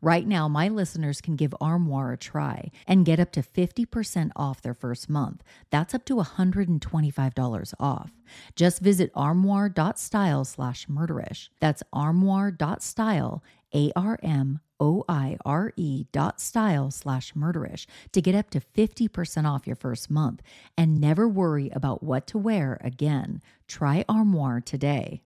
Right now, my listeners can give Armoire a try and get up to 50% off their first month. That's up to $125 off. Just visit armoire.style slash murderish. That's armoire.style, A R M O I R E dot style slash murderish to get up to 50% off your first month and never worry about what to wear again. Try Armoire today.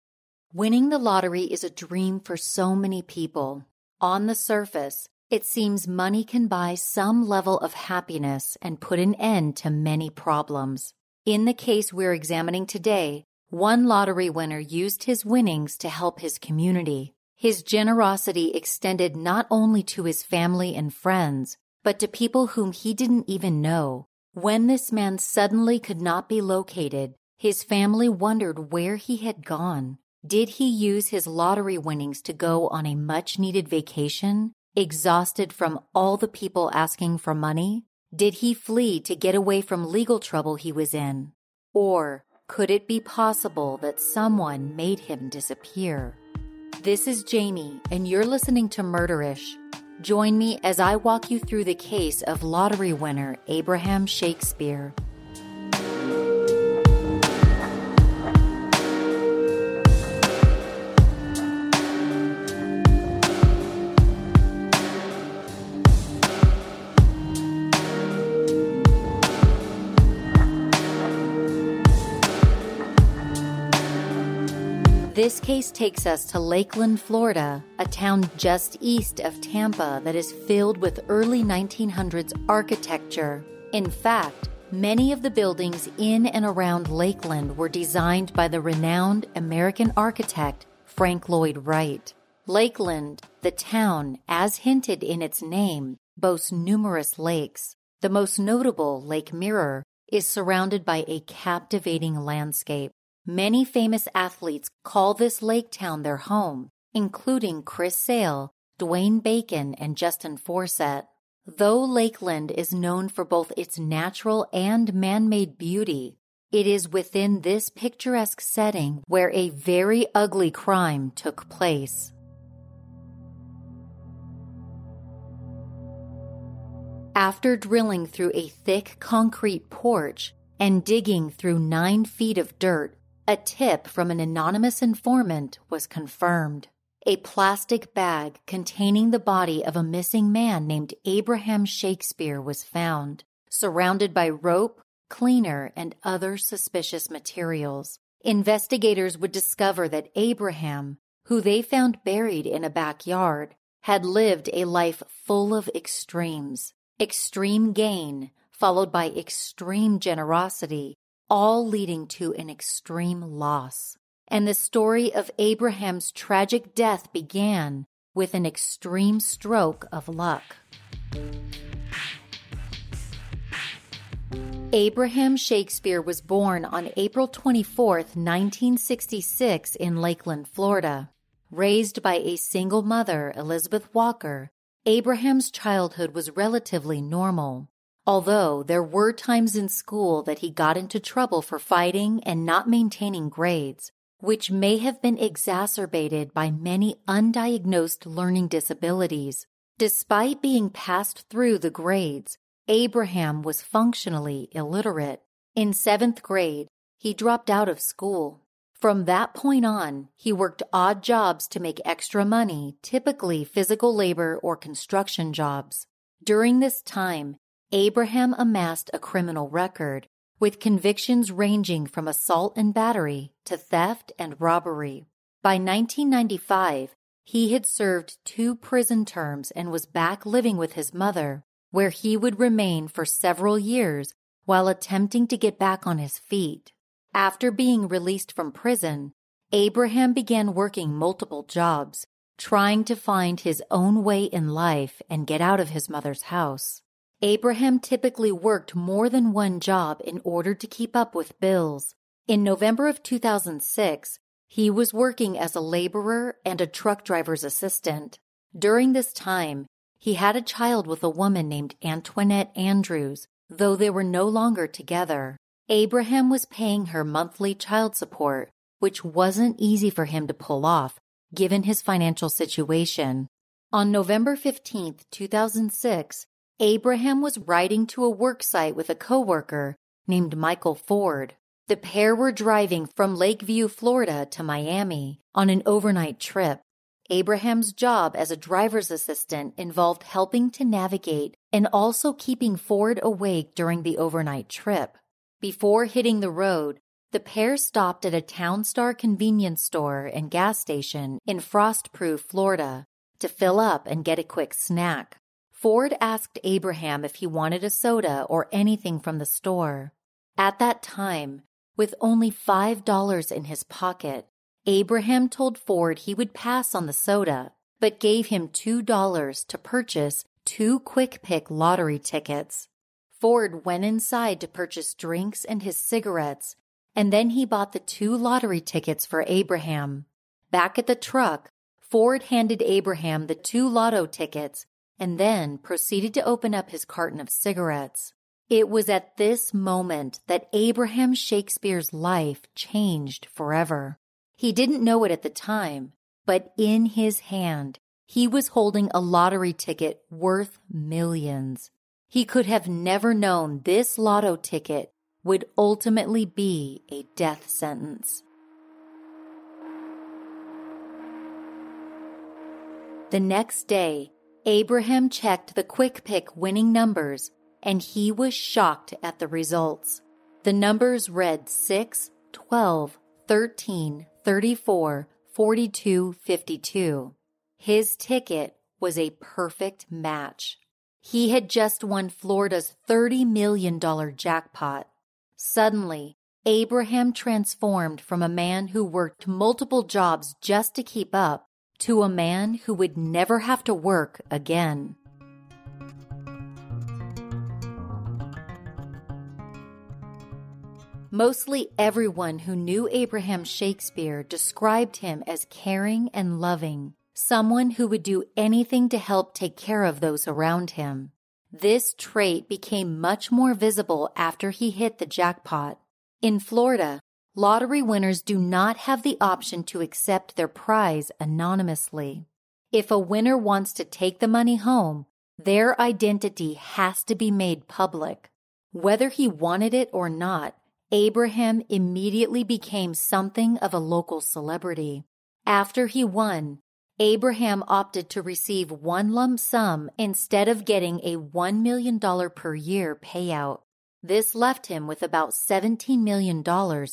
Winning the lottery is a dream for so many people. On the surface, it seems money can buy some level of happiness and put an end to many problems. In the case we're examining today, one lottery winner used his winnings to help his community. His generosity extended not only to his family and friends, but to people whom he didn't even know. When this man suddenly could not be located, his family wondered where he had gone. Did he use his lottery winnings to go on a much needed vacation, exhausted from all the people asking for money? Did he flee to get away from legal trouble he was in? Or could it be possible that someone made him disappear? This is Jami, and you're listening to Murderish. Join me as I walk you through the case of lottery winner Abraham Shakespeare. This case takes us to Lakeland, Florida, a town just east of Tampa that is filled with early 1900s architecture. In fact, many of the buildings in and around Lakeland were designed by the renowned American architect Frank Lloyd Wright. Lakeland, the town, as hinted in its name, boasts numerous lakes. The most notable, Lake Mirror, is surrounded by a captivating landscape. Many famous athletes call this lake town their home, including Chris Sale, Dwayne Bacon, and Justin Forsett. Though Lakeland is known for both its natural and man made beauty, it is within this picturesque setting where a very ugly crime took place. After drilling through a thick concrete porch and digging through nine feet of dirt, a tip from an anonymous informant was confirmed. A plastic bag containing the body of a missing man named Abraham Shakespeare was found, surrounded by rope, cleaner, and other suspicious materials. Investigators would discover that Abraham, who they found buried in a backyard, had lived a life full of extremes extreme gain, followed by extreme generosity, all leading to an extreme loss. And the story of Abraham's tragic death began with an extreme stroke of luck. Abraham Shakespeare was born on April 24, 1966, in Lakeland, Florida. Raised by a single mother, Elizabeth Walker, Abraham's childhood was relatively normal. Although there were times in school that he got into trouble for fighting and not maintaining grades, which may have been exacerbated by many undiagnosed learning disabilities. Despite being passed through the grades, Abraham was functionally illiterate. In seventh grade, he dropped out of school. From that point on, he worked odd jobs to make extra money, typically physical labor or construction jobs. During this time, Abraham amassed a criminal record, with convictions ranging from assault and battery to theft and robbery. By 1995, he had served two prison terms and was back living with his mother, where he would remain for several years while attempting to get back on his feet. After being released from prison, Abraham began working multiple jobs, trying to find his own way in life and get out of his mother's house. Abraham typically worked more than one job in order to keep up with bills. In November of 2006, he was working as a laborer and a truck driver's assistant. During this time, he had a child with a woman named Antoinette Andrews, though they were no longer together. Abraham was paying her monthly child support, which wasn't easy for him to pull off given his financial situation. On November 15, 2006, Abraham was riding to a work site with a coworker named Michael Ford. The pair were driving from Lakeview, Florida to Miami on an overnight trip. Abraham's job as a driver's assistant involved helping to navigate and also keeping Ford awake during the overnight trip. Before hitting the road, the pair stopped at a Townstar convenience store and gas station in Frostproof, Florida, to fill up and get a quick snack. Ford asked Abraham if he wanted a soda or anything from the store. At that time, with only $5 in his pocket, Abraham told Ford he would pass on the soda, but gave him $2 to purchase two quick pick lottery tickets. Ford went inside to purchase drinks and his cigarettes, and then he bought the two lottery tickets for Abraham. Back at the truck, Ford handed Abraham the two lotto tickets and then proceeded to open up his carton of cigarettes. It was at this moment that Abraham Shakespeare's life changed forever. He didn't know it at the time, but in his hand, he was holding a lottery ticket worth millions. He could have never known this lotto ticket would ultimately be a death sentence. The next day, Abraham checked the quick pick winning numbers and he was shocked at the results. The numbers read 6, 12, 13, 34, 42, 52. His ticket was a perfect match. He had just won Florida's $30 million jackpot. Suddenly, Abraham transformed from a man who worked multiple jobs just to keep up to a man who would never have to work again. Mostly everyone who knew Abraham Shakespeare described him as caring and loving someone who would do anything to help take care of those around him. This trait became much more visible after he hit the jackpot. In Florida, lottery winners do not have the option to accept their prize anonymously. If a winner wants to take the money home, their identity has to be made public. Whether he wanted it or not, Abraham immediately became something of a local celebrity. After he won, Abraham opted to receive one lump sum instead of getting a $1 million per year payout. This left him with about $17 million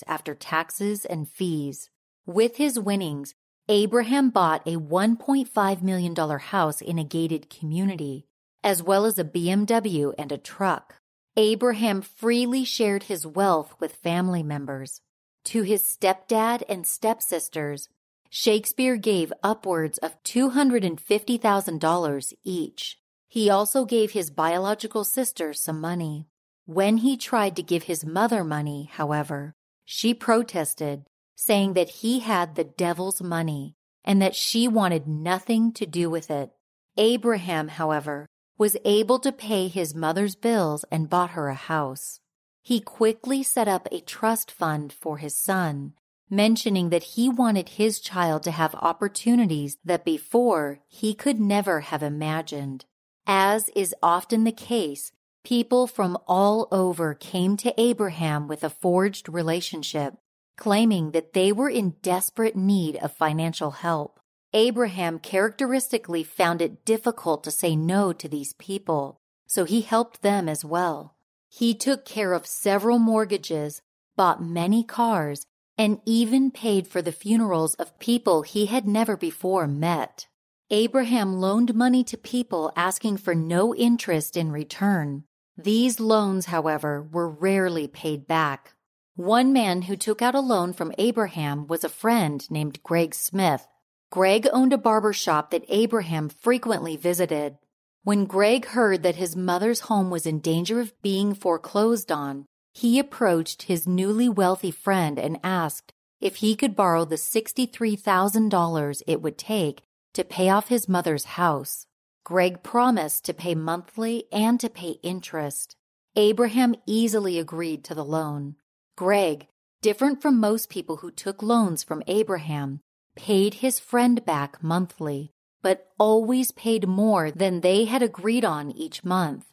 after taxes and fees. With his winnings, Abraham bought a $1.5 million house in a gated community, as well as a BMW and a truck. Abraham freely shared his wealth with family members. To his stepdad and stepsisters, Shakespeare gave upwards of $250,000 each. He also gave his biological sister some money. When he tried to give his mother money, however, she protested, saying that he had the devil's money and that she wanted nothing to do with it. Abraham, however, was able to pay his mother's bills and bought her a house. He quickly set up a trust fund for his son, mentioning that he wanted his child to have opportunities that before he could never have imagined. As is often the case, people from all over came to Abraham with a forged relationship, claiming that they were in desperate need of financial help. Abraham characteristically found it difficult to say no to these people, so he helped them as well. He took care of several mortgages, bought many cars, and even paid for the funerals of people he had never before met. Abraham loaned money to people asking for no interest in return. These loans, however, were rarely paid back. One man who took out a loan from Abraham was a friend named Greg Smith. Greg owned a barber shop that Abraham frequently visited. When Greg heard that his mother's home was in danger of being foreclosed on, he approached his newly wealthy friend and asked if he could borrow the $63,000 it would take to pay off his mother's house. Greg promised to pay monthly and to pay interest. Abraham easily agreed to the loan. Greg, different from most people who took loans from Abraham, paid his friend back monthly, but always paid more than they had agreed on each month.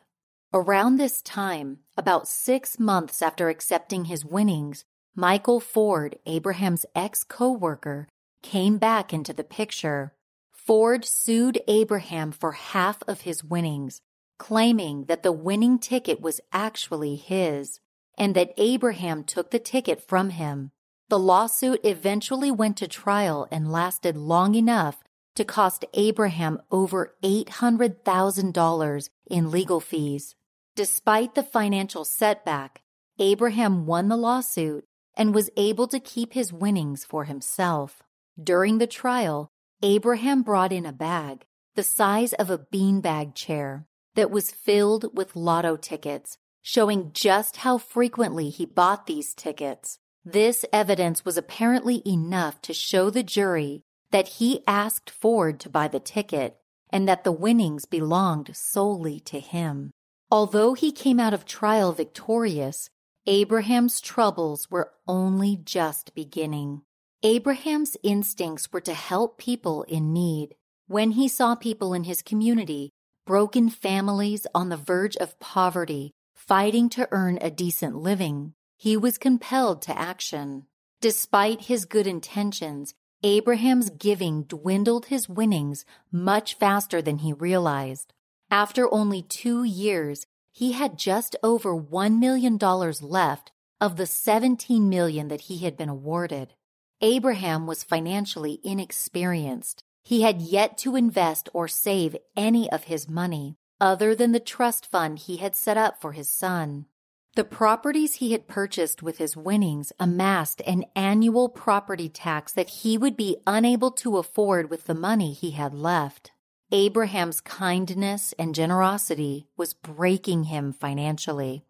Around this time, about six months after accepting his winnings, Michael Ford, Abraham's ex co worker, came back into the picture. Ford sued Abraham for half of his winnings, claiming that the winning ticket was actually his and that Abraham took the ticket from him. The lawsuit eventually went to trial and lasted long enough to cost Abraham over $800,000 in legal fees. Despite the financial setback, Abraham won the lawsuit and was able to keep his winnings for himself. During the trial, Abraham brought in a bag the size of a beanbag chair that was filled with lotto tickets, showing just how frequently he bought these tickets. This evidence was apparently enough to show the jury that he asked Ford to buy the ticket and that the winnings belonged solely to him. Although he came out of trial victorious, Abraham's troubles were only just beginning. Abraham's instincts were to help people in need. When he saw people in his community, broken families on the verge of poverty, fighting to earn a decent living, he was compelled to action. Despite his good intentions, Abraham's giving dwindled his winnings much faster than he realized. After only two years, he had just over $1 million left of the 17 million that he had been awarded. Abraham was financially inexperienced. He had yet to invest or save any of his money other than the trust fund he had set up for his son. The properties he had purchased with his winnings amassed an annual property tax that he would be unable to afford with the money he had left. Abraham's kindness and generosity was breaking him financially.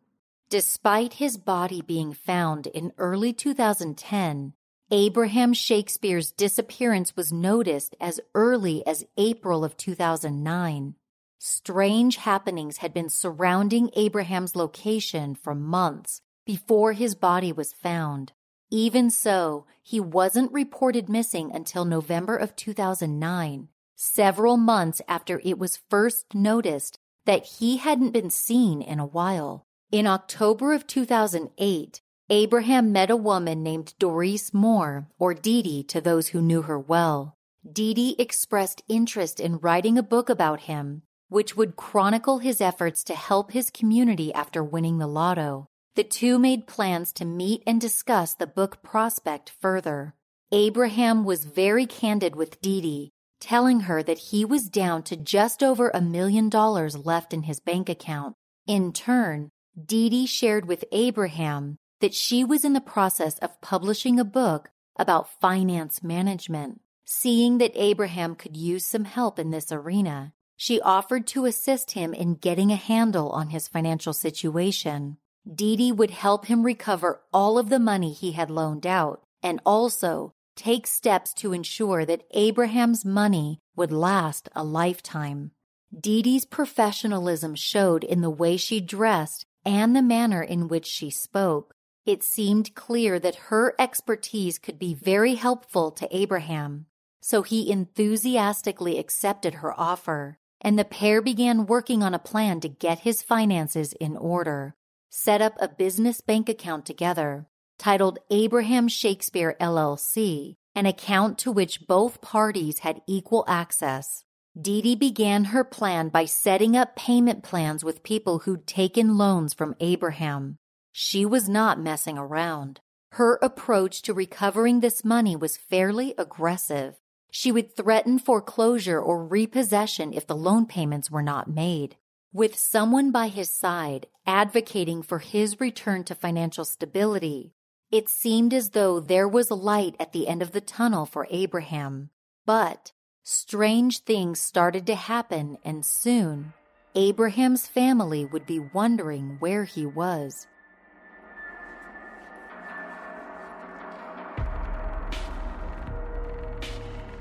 Despite his body being found in early 2010, Abraham Shakespeare's disappearance was noticed as early as April of 2009. Strange happenings had been surrounding Abraham's location for months before his body was found. Even so, he wasn't reported missing until November of 2009, several months after it was first noticed that he hadn't been seen in a while. In October of 2008, Abraham met a woman named Doris Moore, or Dee Dee to those who knew her well. Dee Dee expressed interest in writing a book about him, which would chronicle his efforts to help his community after winning the lotto. The two made plans to meet and discuss the book prospect further. Abraham was very candid with Dee Dee telling her that he was down to just over a million dollars left in his bank account. In turn, Dee Dee shared with Abraham that she was in the process of publishing a book about finance management. Seeing that Abraham could use some help in this arena, she offered to assist him in getting a handle on his financial situation. Dee Dee would help him recover all of the money he had loaned out and also take steps to ensure that Abraham's money would last a lifetime. Dee Dee's professionalism showed in the way she dressed and the manner in which she spoke. It seemed clear that her expertise could be very helpful to Abraham, so he enthusiastically accepted her offer, and the pair began working on a plan to get his finances in order, set up a business bank account together, titled Abraham Shakespeare LLC, an account to which both parties had equal access. Dee Dee began her plan by setting up payment plans with people who'd taken loans from Abraham. She was not messing around. Her approach to recovering this money was fairly aggressive. She would threaten foreclosure or repossession if the loan payments were not made. With someone by his side advocating for his return to financial stability, it seemed as though there was light at the end of the tunnel for Abraham. But strange things started to happen, and soon Abraham's family would be wondering where he was.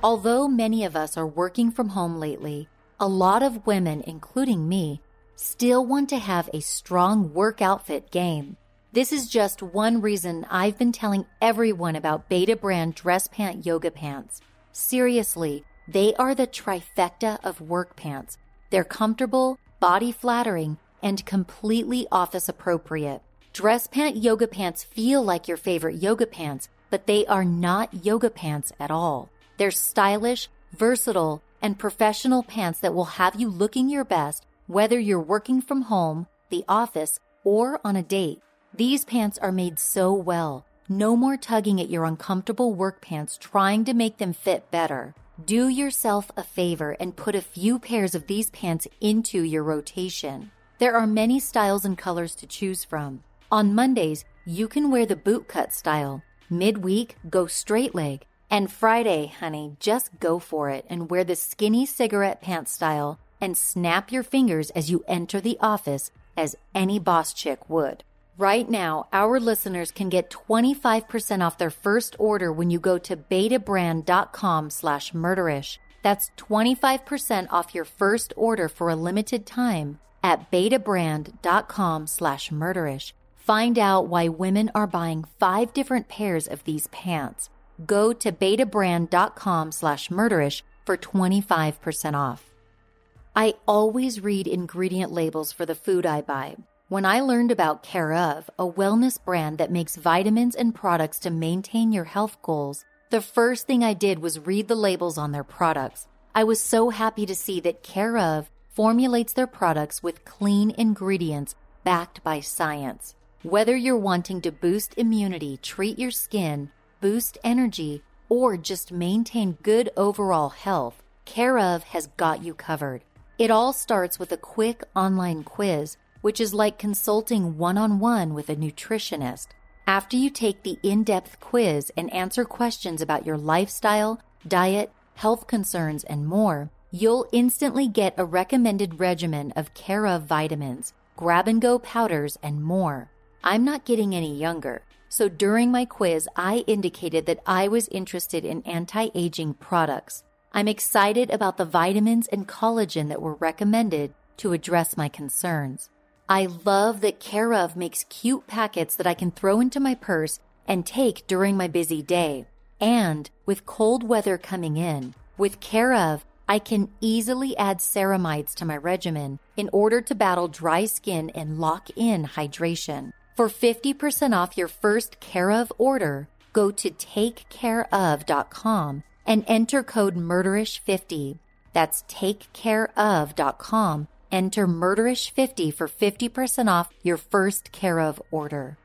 Although many of us are working from home lately, a lot of women, including me, still want to have a strong work outfit game. This is just one reason I've been telling everyone about Betabrand dress pant yoga pants. Seriously, they are the trifecta of work pants. They're comfortable, body flattering, and completely office appropriate. Dress pant yoga pants feel like your favorite yoga pants, but they are not yoga pants at all. They're stylish, versatile, and professional pants that will have you looking your best whether you're working from home, the office, or on a date. These pants are made so well. No more tugging at your uncomfortable work pants trying to make them fit better. Do yourself a favor and put a few pairs of these pants into your rotation. There are many styles and colors to choose from. On Mondays, you can wear the bootcut style. Midweek, go straight leg. And Friday, honey, just go for it and wear the skinny cigarette pants style and snap your fingers as you enter the office as any boss chick would. Right now, our listeners can get 25% off their first order when you go to betabrand.com slash murderish. That's 25% off your first order for a limited time at betabrand.com slash murderish. Find out why women are buying five different pairs of these pants. Go to betabrand.com slash murderish for 25% off. I always read ingredient labels for the food I buy. When I learned about Care of, a wellness brand that makes vitamins and products to maintain your health goals, the first thing I did was read the labels on their products. I was so happy to see that Care of formulates their products with clean ingredients backed by science. Whether you're wanting to boost immunity, treat your skin, boost energy, or just maintain good overall health, Care of has got you covered. It all starts with a quick online quiz which is like consulting one on one with a nutritionist. After you take the in depth quiz and answer questions about your lifestyle, diet, health concerns, and more, you'll instantly get a recommended regimen of Care of vitamins, grab and go powders, and more. I'm not getting any younger, so during my quiz, I indicated that I was interested in anti aging products. I'm excited about the vitamins and collagen that were recommended to address my concerns. I love that Care of makes cute packets that I can throw into my purse and take during my busy day. And with cold weather coming in, with Care of, I can easily add ceramides to my regimen in order to battle dry skin and lock in hydration. For 50% off your first Care of order, go to takecareof.com and enter code MURDERISH50. That's takecareof.com Enter Murderish50 for 50% off your first Care of order.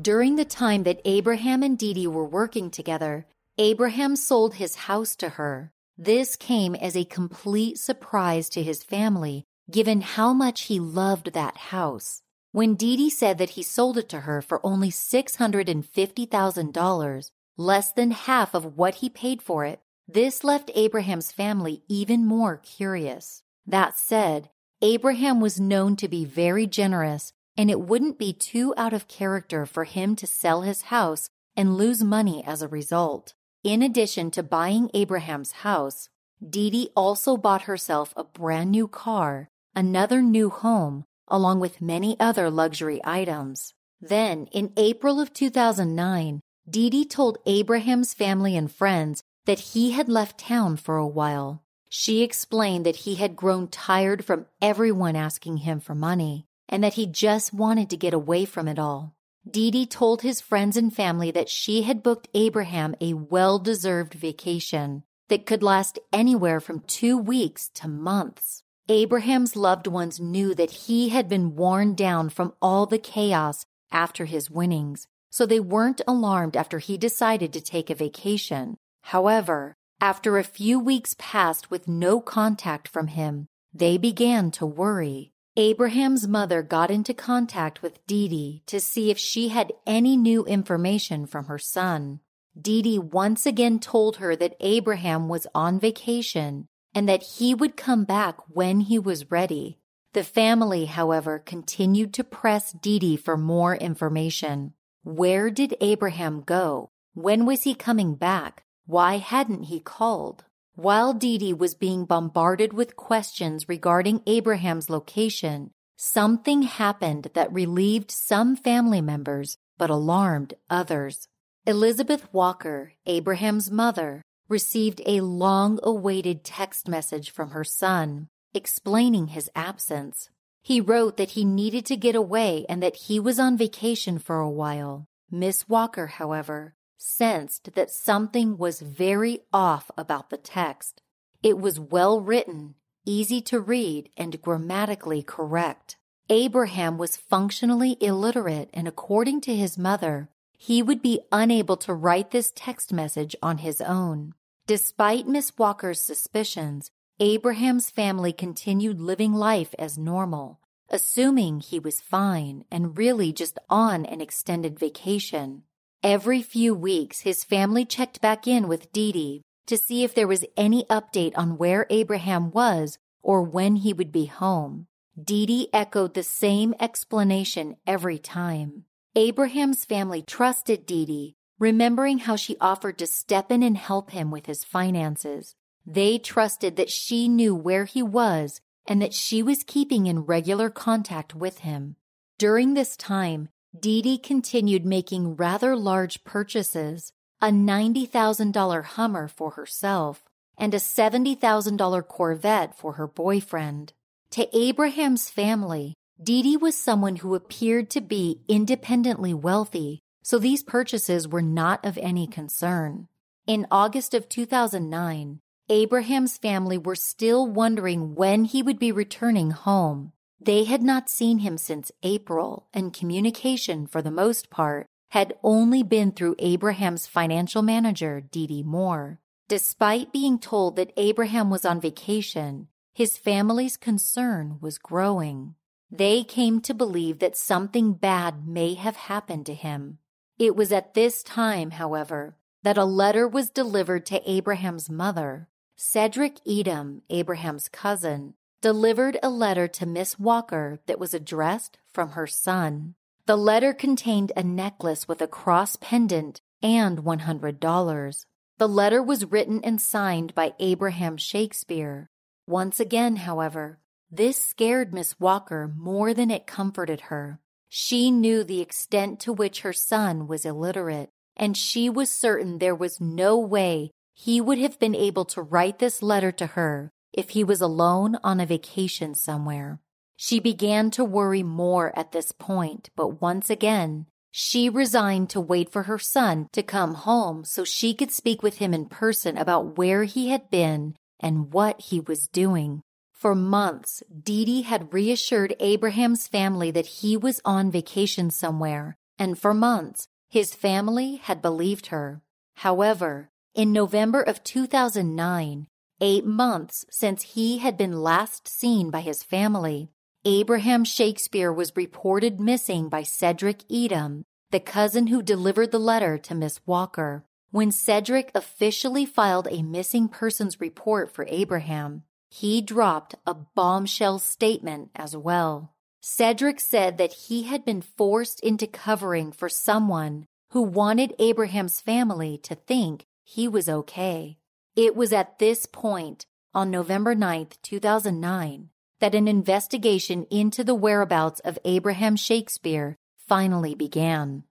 During the time that Abraham and Dee were working together, Abraham sold his house to her. This came as a complete surprise to his family, given how much he loved that house. When Dee said that he sold it to her for only $650,000, less than half of what he paid for it, this left Abraham's family even more curious. That said, Abraham was known to be very generous, and it wouldn't be too out of character for him to sell his house and lose money as a result. In addition to buying Abraham's house, Dee also bought herself a brand new car, another new home, along with many other luxury items. Then, in April of 2009, Dee Dee told Abraham's family and friends that he had left town for a while. She explained that he had grown tired from everyone asking him for money and that he just wanted to get away from it all. Dee told his friends and family that she had booked Abraham a well deserved vacation that could last anywhere from two weeks to months. Abraham's loved ones knew that he had been worn down from all the chaos after his winnings, so they weren't alarmed after he decided to take a vacation. However, after a few weeks passed with no contact from him, they began to worry. Abraham's mother got into contact with Dee to see if she had any new information from her son. Dee once again told her that Abraham was on vacation and that he would come back when he was ready. The family, however, continued to press Dee for more information. Where did Abraham go? When was he coming back? Why hadn't he called? While Dee was being bombarded with questions regarding Abraham's location, something happened that relieved some family members but alarmed others. Elizabeth Walker, Abraham's mother, received a long awaited text message from her son explaining his absence. He wrote that he needed to get away and that he was on vacation for a while. Miss Walker, however, sensed that something was very off about the text. It was well written, easy to read, and grammatically correct. Abraham was functionally illiterate, and according to his mother, he would be unable to write this text message on his own. Despite Miss Walker's suspicions, Abraham's family continued living life as normal, assuming he was fine and really just on an extended vacation. Every few weeks, his family checked back in with Dee Dee to see if there was any update on where Abraham was or when he would be home. Dee Dee echoed the same explanation every time. Abraham's family trusted Dee Dee, remembering how she offered to step in and help him with his finances. They trusted that she knew where he was and that she was keeping in regular contact with him. During this time, Dee Dee continued making rather large purchases a $90,000 Hummer for herself and a $70,000 Corvette for her boyfriend. To Abraham's family, Dee Dee was someone who appeared to be independently wealthy, so these purchases were not of any concern. In August of 2009, Abraham's family were still wondering when he would be returning home. They had not seen him since April, and communication, for the most part, had only been through Abraham's financial manager, Dee Dee Moore. Despite being told that Abraham was on vacation, his family's concern was growing. They came to believe that something bad may have happened to him. It was at this time, however, that a letter was delivered to Abraham's mother. Cedric Edom, Abraham's cousin, delivered a letter to Miss Walker that was addressed from her son. The letter contained a necklace with a cross pendant and $100. The letter was written and signed by Abraham Shakespeare. Once again, however, this scared Miss Walker more than it comforted her. She knew the extent to which her son was illiterate, and she was certain there was no way he would have been able to write this letter to her if he was alone on a vacation somewhere. She began to worry more at this point, but once again, she resigned to wait for her son to come home so she could speak with him in person about where he had been and what he was doing. For months, Dee Dee had reassured Abraham's family that he was on vacation somewhere, and for months, his family had believed her. However, in November of 2009, eight months since he had been last seen by his family, Abraham Shakespeare was reported missing by Cedric Edom, the cousin who delivered the letter to Miss Walker. When Cedric officially filed a missing persons report for Abraham, he dropped a bombshell statement as well. Cedric said that he had been forced into covering for someone who wanted Abraham's family to think he was okay. It was at this point, on November 9, 2009, that an investigation into the whereabouts of Abraham Shakespeare finally began.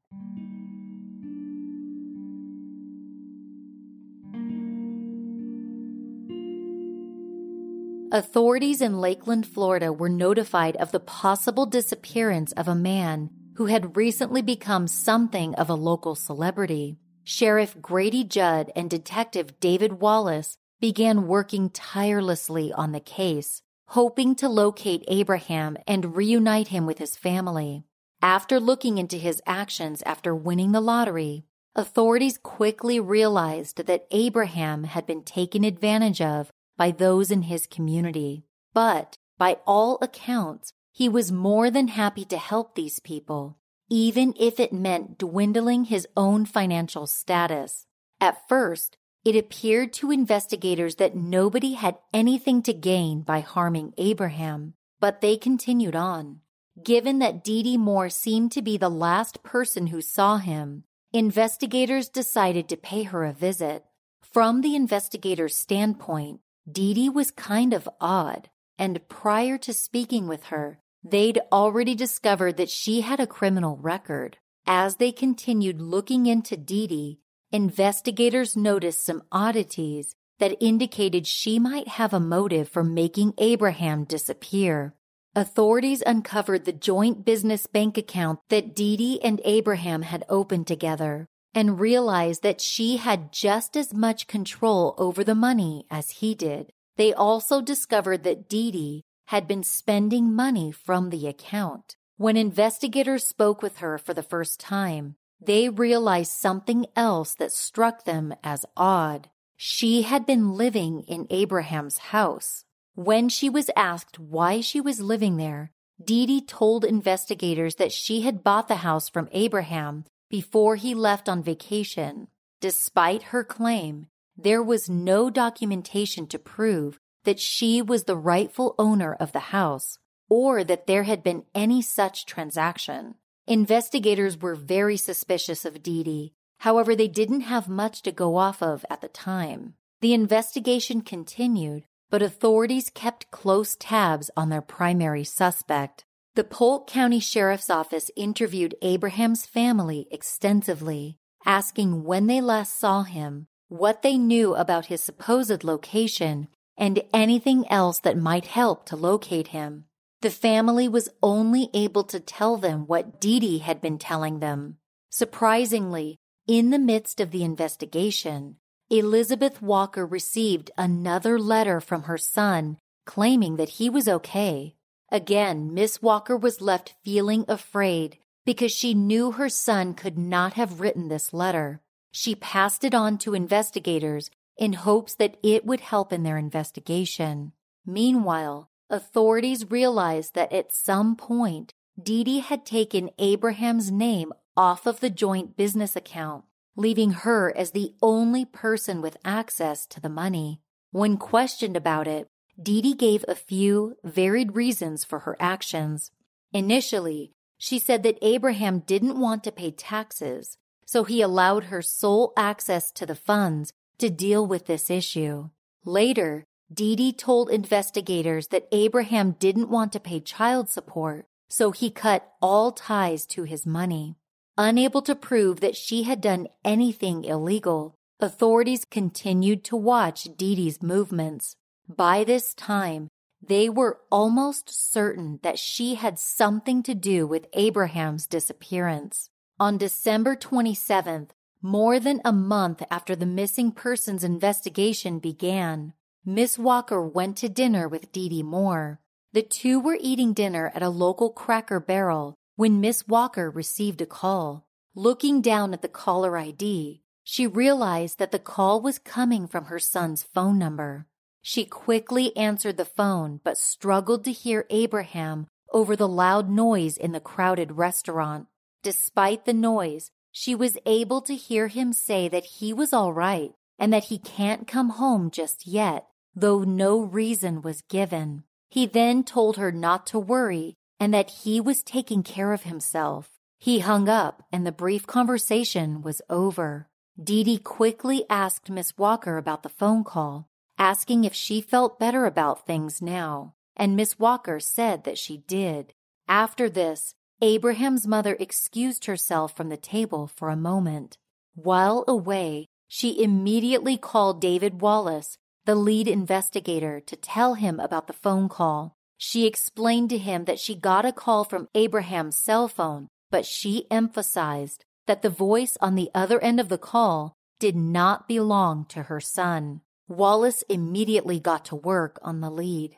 Authorities in Lakeland, Florida were notified of the possible disappearance of a man who had recently become something of a local celebrity. Sheriff Grady Judd and Detective David Wallace began working tirelessly on the case, hoping to locate Abraham and reunite him with his family. After looking into his actions after winning the lottery, authorities quickly realized that Abraham had been taken advantage of by those in his community. But by all accounts, he was more than happy to help these people, even if it meant dwindling his own financial status. At first, it appeared to investigators that nobody had anything to gain by harming Abraham, but they continued on. Given that Dee Dee Moore seemed to be the last person who saw him, investigators decided to pay her a visit. From the investigator's standpoint, Dee Dee was kind of odd, and prior to speaking with her, they'd already discovered that she had a criminal record. As they continued looking into Dee Dee, investigators noticed some oddities that indicated she might have a motive for making Abraham disappear. Authorities uncovered the joint business bank account that Dee Dee and Abraham had opened together and realized that she had just as much control over the money as he did. They also discovered that Dee Dee had been spending money from the account. When investigators spoke with her for the first time, they realized something else that struck them as odd. She had been living in Abraham's house. When she was asked why she was living there, Dee Dee told investigators that she had bought the house from Abraham before he left on vacation. Despite her claim, there was no documentation to prove that she was the rightful owner of the house or that there had been any such transaction. Investigators were very suspicious of Dee Dee. However, they didn't have much to go off of at the time. The investigation continued, but authorities kept close tabs on their primary suspect. The Polk County Sheriff's Office interviewed Abraham's family extensively, asking when they last saw him, what they knew about his supposed location, and anything else that might help to locate him. The family was only able to tell them what Dee Dee had been telling them. Surprisingly, in the midst of the investigation, Elizabeth Walker received another letter from her son claiming that he was okay. Again, Miss Walker was left feeling afraid because she knew her son could not have written this letter. She passed it on to investigators in hopes that it would help in their investigation. Meanwhile, authorities realized that at some point, Dee Dee had taken Abraham's name off of the joint business account, leaving her as the only person with access to the money. When questioned about it, Dee Dee gave a few varied reasons for her actions. Initially, she said that Abraham didn't want to pay taxes, so he allowed her sole access to the funds to deal with this issue. Later, Dee Dee told investigators that Abraham didn't want to pay child support, so he cut all ties to his money. Unable to prove that she had done anything illegal, authorities continued to watch Dee Dee's movements. By this time, they were almost certain that she had something to do with Abraham's disappearance. On December 27th, more than a month after the missing persons investigation began, Miss Walker went to dinner with Dee Dee Moore. The two were eating dinner at a local cracker barrel when Miss Walker received a call. Looking down at the caller ID, she realized that the call was coming from her son's phone number. She quickly answered the phone, but struggled to hear Abraham over the loud noise in the crowded restaurant. Despite the noise, she was able to hear him say that he was all right and that he can't come home just yet, though no reason was given. He then told her not to worry and that he was taking care of himself. He hung up and the brief conversation was over. Dee Dee quickly asked Miss Walker about the phone call, asking if she felt better about things now, and Miss Walker said that she did. After this, Abraham's mother excused herself from the table for a moment. While away, she immediately called David Wallace, the lead investigator, to tell him about the phone call. She explained to him that she got a call from Abraham's cell phone, but she emphasized that the voice on the other end of the call did not belong to her son. Wallace immediately got to work on the lead.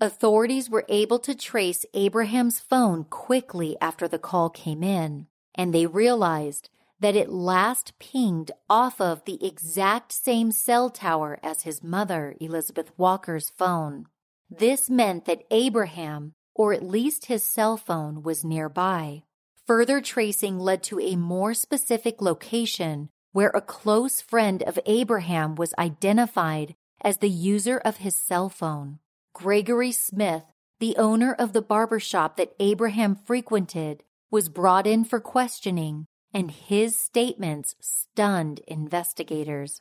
Authorities were able to trace Abraham's phone quickly after the call came in, and they realized that it last pinged off of the exact same cell tower as his mother, Elizabeth Walker's phone. This meant that Abraham, or at least his cell phone, was nearby. Further tracing led to a more specific location where a close friend of Abraham was identified as the user of his cell phone. Gregory Smith, the owner of the barber shop that Abraham frequented, was brought in for questioning, and his statements stunned investigators.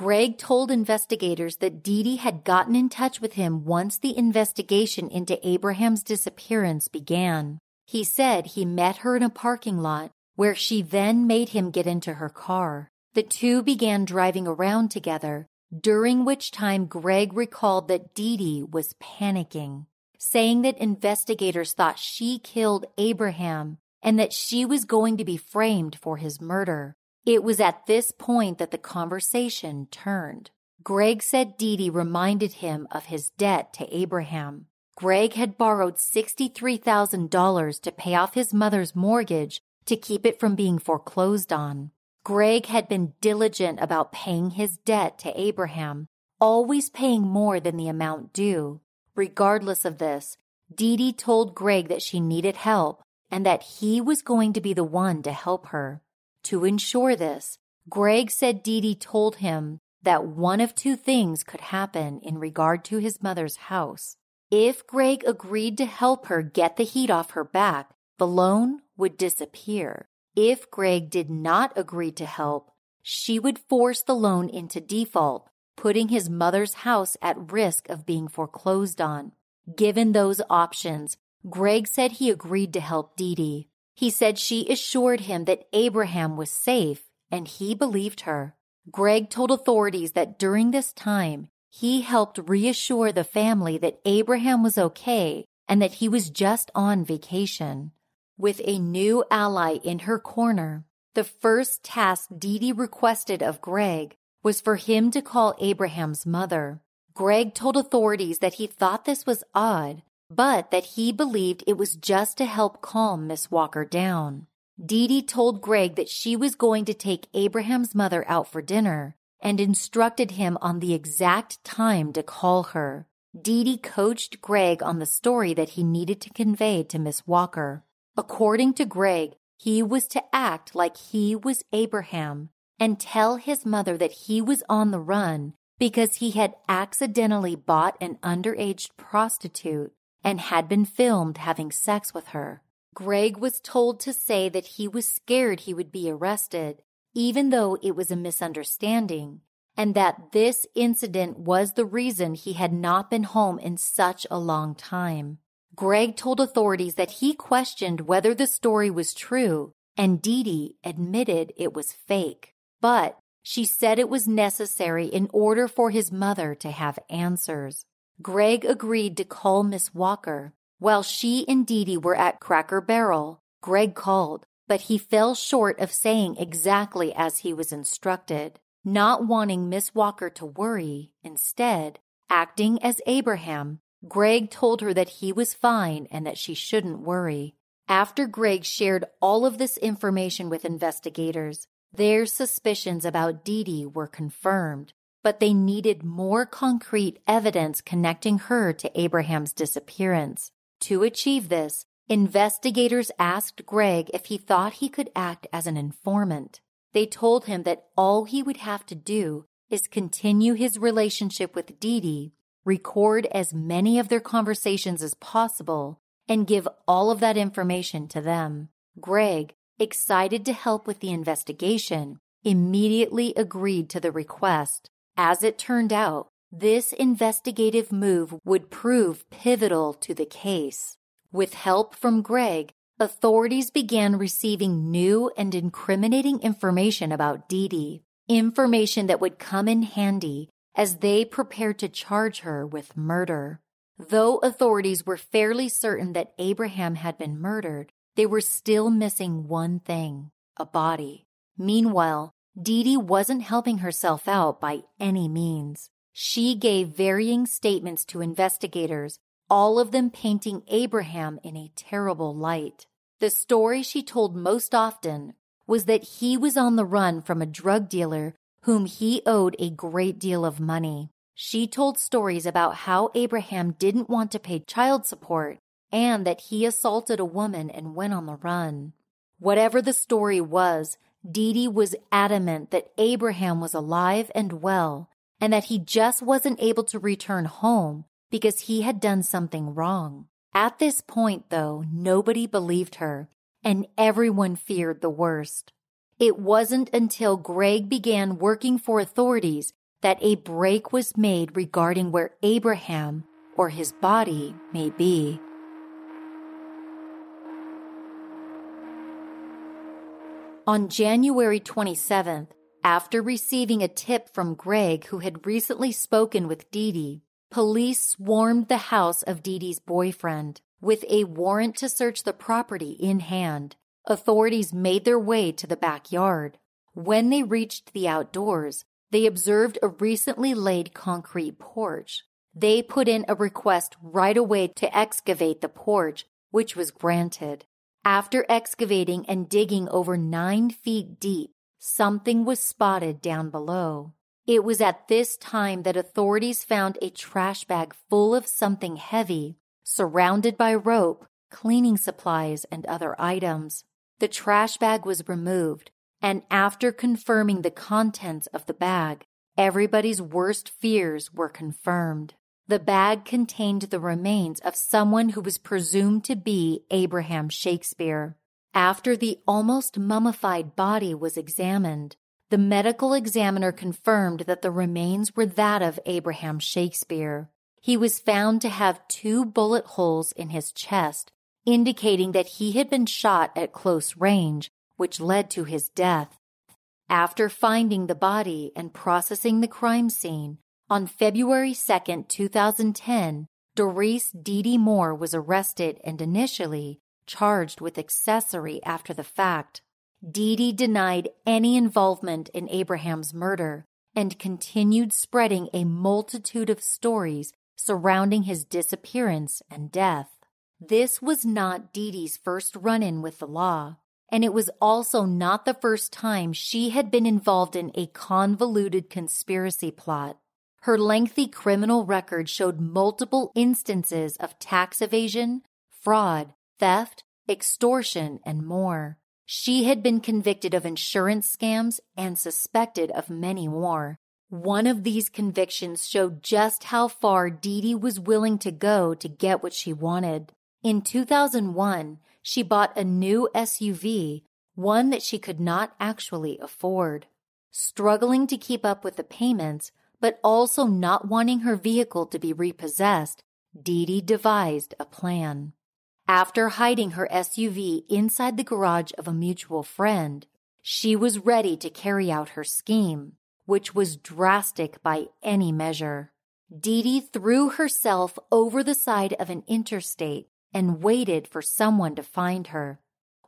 Greg told investigators that Dee Dee had gotten in touch with him once the investigation into Abraham's disappearance began. He said he met her in a parking lot where she then made him get into her car. The two began driving around together, during which time Greg recalled that Dee Dee was panicking, saying that investigators thought she killed Abraham and that she was going to be framed for his murder. It was at this point that the conversation turned. Greg said Dee Dee reminded him of his debt to Abraham. Greg had borrowed $63,000 to pay off his mother's mortgage to keep it from being foreclosed on. Greg had been diligent about paying his debt to Abraham, always paying more than the amount due. Regardless of this, Dee told Greg that she needed help and that he was going to be the one to help her. To ensure this, Greg said Dee told him that one of two things could happen in regard to his mother's house. If Greg agreed to help her get the heat off her back, the loan would disappear. If Greg did not agree to help, she would force the loan into default, putting his mother's house at risk of being foreclosed on. Given those options, Greg said he agreed to help Dee Dee. He said she assured him that Abraham was safe, and he believed her. Greg told authorities that during this time, he helped reassure the family that Abraham was okay and that he was just on vacation. With a new ally in her corner, the first task Dee Dee requested of Greg was for him to call Abraham's mother. Greg told authorities that he thought this was odd but that he believed it was just to help calm Miss Walker down. Dee Dee told Greg that she was going to take Abraham's mother out for dinner and instructed him on the exact time to call her. Dee Dee coached Greg on the story that he needed to convey to Miss Walker. According to Greg, he was to act like he was Abraham and tell his mother that he was on the run because he had accidentally bought an underage prostitute and had been filmed having sex with her. Greg was told to say that he was scared he would be arrested, even though it was a misunderstanding, and that this incident was the reason he had not been home in such a long time. Greg told authorities that he questioned whether the story was true, and Dee Dee admitted it was fake. But she said it was necessary in order for his mother to have answers. Greg agreed to call Miss Walker. While she and Dee Dee were at Cracker Barrel, Greg called, but he fell short of saying exactly as he was instructed. Not wanting Miss Walker to worry, instead, acting as Abraham, Greg told her that he was fine and that she shouldn't worry. After Greg shared all of this information with investigators, their suspicions about Dee Dee were confirmed but they needed more concrete evidence connecting her to Abraham's disappearance. To achieve this, investigators asked Greg if he thought he could act as an informant. They told him that all he would have to do is continue his relationship with Dee Dee record as many of their conversations as possible, and give all of that information to them. Greg, excited to help with the investigation, immediately agreed to the request. As it turned out, this investigative move would prove pivotal to the case. With help from Greg, authorities began receiving new and incriminating information about Dee Dee, information that would come in handy as they prepared to charge her with murder. Though authorities were fairly certain that Abraham had been murdered, they were still missing one thing a body. Meanwhile, Dee Dee wasn't helping herself out by any means. She gave varying statements to investigators, all of them painting Abraham in a terrible light. The story she told most often was that he was on the run from a drug dealer whom he owed a great deal of money. She told stories about how Abraham didn't want to pay child support and that he assaulted a woman and went on the run. Whatever the story was, Dee Dee was adamant that Abraham was alive and well and that he just wasn't able to return home because he had done something wrong. At this point, though, nobody believed her, and everyone feared the worst. It wasn't until Greg began working for authorities that a break was made regarding where Abraham or his body may be. On January 27th, after receiving a tip from Greg, who had recently spoken with Dee Dee, police swarmed the house of Dee Dee's boyfriend. With a warrant to search the property in hand, authorities made their way to the backyard. When they reached the outdoors, they observed a recently laid concrete porch. They put in a request right away to excavate the porch, which was granted. After excavating and digging over nine feet deep, something was spotted down below. It was at this time that authorities found a trash bag full of something heavy, surrounded by rope, cleaning supplies, and other items. The trash bag was removed, and after confirming the contents of the bag, everybody's worst fears were confirmed. The bag contained the remains of someone who was presumed to be Abraham Shakespeare. After the almost mummified body was examined, the medical examiner confirmed that the remains were that of Abraham Shakespeare. He was found to have two bullet holes in his chest, indicating that he had been shot at close range, which led to his death. After finding the body and processing the crime scene, on February 2, 2010, Doris Dee Moore was arrested and initially charged with accessory after the fact. Dee denied any involvement in Abraham's murder and continued spreading a multitude of stories surrounding his disappearance and death. This was not Dee's first run in with the law, and it was also not the first time she had been involved in a convoluted conspiracy plot. Her lengthy criminal record showed multiple instances of tax evasion, fraud, theft, extortion, and more. She had been convicted of insurance scams and suspected of many more. One of these convictions showed just how far Dee Dee was willing to go to get what she wanted. In 2001, she bought a new SUV, one that she could not actually afford. Struggling to keep up with the payments, but also not wanting her vehicle to be repossessed, Dee Dee devised a plan. After hiding her SUV inside the garage of a mutual friend, she was ready to carry out her scheme, which was drastic by any measure. Dee Dee threw herself over the side of an interstate and waited for someone to find her.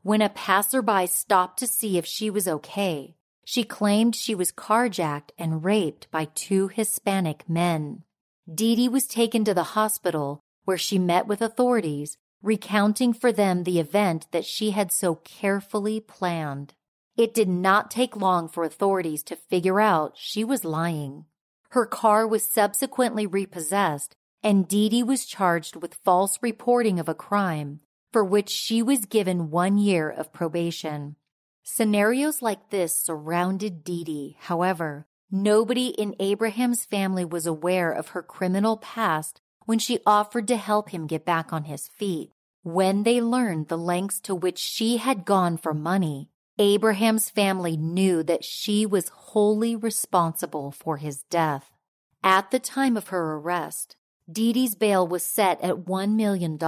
When a passerby stopped to see if she was okay, she claimed she was carjacked and raped by two Hispanic men. Dee Dee was taken to the hospital where she met with authorities recounting for them the event that she had so carefully planned. It did not take long for authorities to figure out she was lying. Her car was subsequently repossessed, and Dee Dee was charged with false reporting of a crime, for which she was given one year of probation. Scenarios like this surrounded Dee Dee. However, Nobody in Abraham's family was aware of her criminal past when she offered to help him get back on his feet. When they learned the lengths to which she had gone for money, Abraham's family knew that she was wholly responsible for his death. At the time of her arrest, Dee Dee's bail was set at $1 million.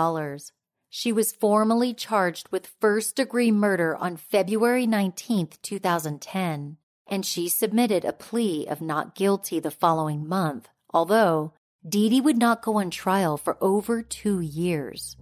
She was formally charged with first degree murder on February 19, 2010, and she submitted a plea of not guilty the following month, although Dee Dee would not go on trial for over two years.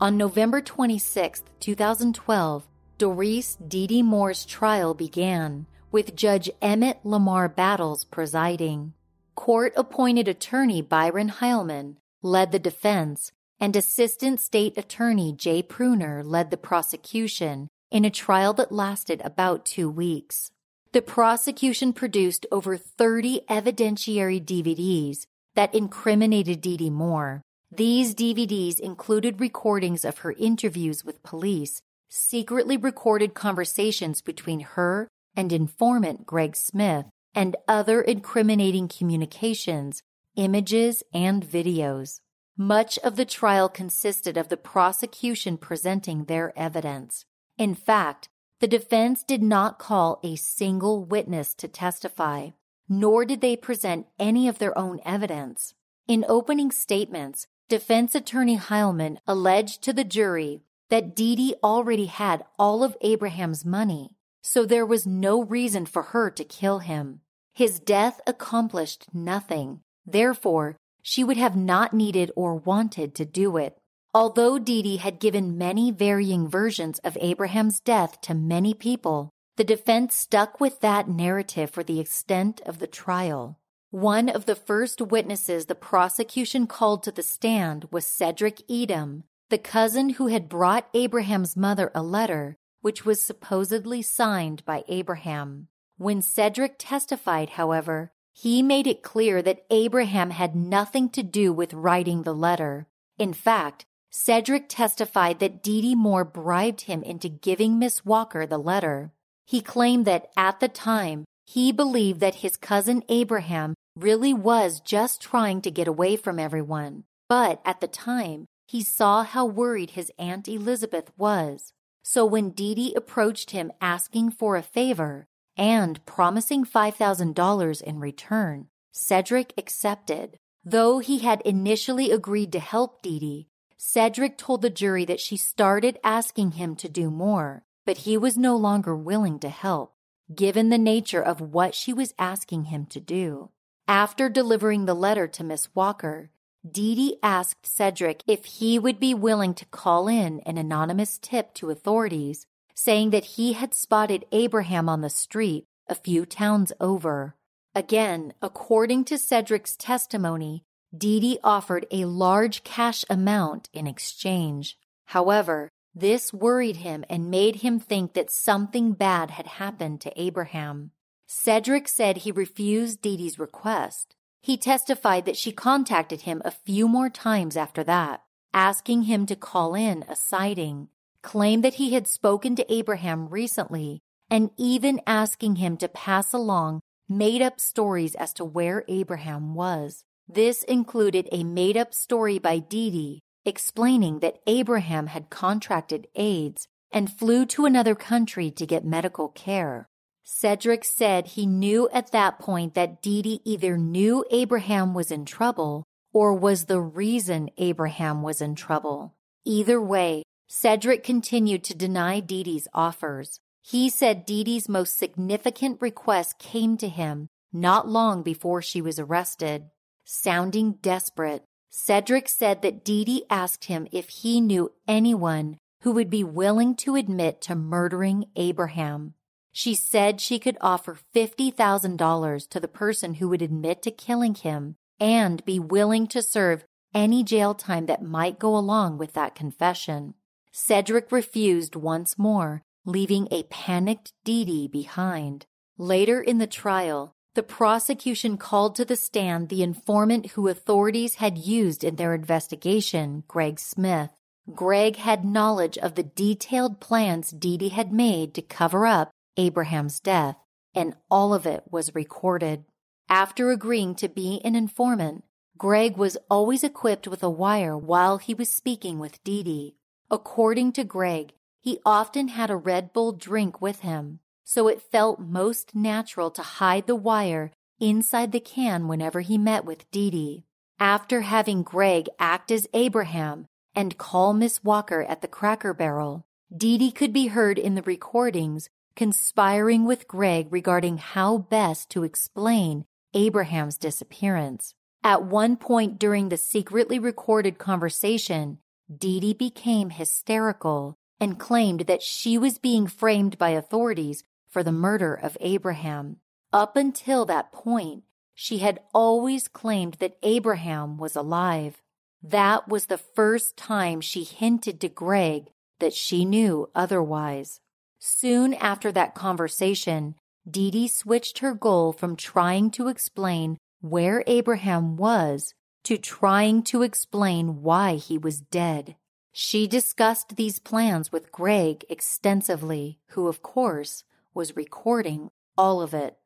On November 26, 2012, Doris Dee Dee Moore's trial began, with Judge Emmett Lamar Battles presiding. Court appointed attorney Byron Hileman led the defense, and Assistant State Attorney Jay Pruner led the prosecution in a trial that lasted about two weeks. The prosecution produced over 30 evidentiary DVDs that incriminated Dee Dee Moore, these DVDs included recordings of her interviews with police, secretly recorded conversations between her and informant Greg Smith, and other incriminating communications, images, and videos. Much of the trial consisted of the prosecution presenting their evidence. In fact, the defense did not call a single witness to testify, nor did they present any of their own evidence. In opening statements, Defense attorney Hileman alleged to the jury that Dee Dee already had all of Abraham's money, so there was no reason for her to kill him. His death accomplished nothing. Therefore, she would have not needed or wanted to do it. Although Dee had given many varying versions of Abraham's death to many people, the defense stuck with that narrative for the extent of the trial. One of the first witnesses the prosecution called to the stand was Cedric Edom, the cousin who had brought Abraham's mother a letter which was supposedly signed by Abraham. When Cedric testified, however, he made it clear that Abraham had nothing to do with writing the letter. In fact, Cedric testified that Dee Dee Moore bribed him into giving Miss Walker the letter. He claimed that at the time, he believed that his cousin Abraham really was just trying to get away from everyone. But at the time, he saw how worried his Aunt Elizabeth was. So when Dee Dee approached him asking for a favor and promising $5,000 in return, Cedric accepted. Though he had initially agreed to help Dee Dee, Cedric told the jury that she started asking him to do more, but he was no longer willing to help, given the nature of what she was asking him to do. After delivering the letter to Miss Walker, Dee Dee asked Cedric if he would be willing to call in an anonymous tip to authorities, saying that he had spotted Abraham on the street a few towns over. Again, according to Cedric's testimony, Dee offered a large cash amount in exchange. However, this worried him and made him think that something bad had happened to Abraham. Cedric said he refused Dee Dee's request. He testified that she contacted him a few more times after that, asking him to call in a sighting, claimed that he had spoken to Abraham recently, and even asking him to pass along made up stories as to where Abraham was. This included a made up story by Dee explaining that Abraham had contracted AIDS and flew to another country to get medical care. Cedric said he knew at that point that Dee either knew Abraham was in trouble or was the reason Abraham was in trouble. Either way, Cedric continued to deny Dee's offers. He said Dee's most significant request came to him not long before she was arrested. Sounding desperate, Cedric said that Dee asked him if he knew anyone who would be willing to admit to murdering Abraham. She said she could offer $50,000 to the person who would admit to killing him and be willing to serve any jail time that might go along with that confession. Cedric refused once more, leaving a panicked Dee Dee behind. Later in the trial, the prosecution called to the stand the informant who authorities had used in their investigation, Greg Smith. Greg had knowledge of the detailed plans Dee Dee had made to cover up Abraham's death, and all of it was recorded. After agreeing to be an informant, Greg was always equipped with a wire while he was speaking with Dee Dee. According to Greg, he often had a Red Bull drink with him, so it felt most natural to hide the wire inside the can whenever he met with Dee Dee. After having Greg act as Abraham and call Miss Walker at the Cracker Barrel, Dee Dee could be heard in the recordings conspiring with Greg regarding how best to explain Abraham's disappearance. At one point during the secretly recorded conversation, Dee Dee became hysterical and claimed that she was being framed by authorities for the murder of Abraham. Up until that point, she had always claimed that Abraham was alive. That was the first time she hinted to Greg that she knew otherwise. Soon after that conversation, Dee Dee switched her goal from trying to explain where Abraham was to trying to explain why he was dead. She discussed these plans with Greg extensively, who, of course, was recording all of it.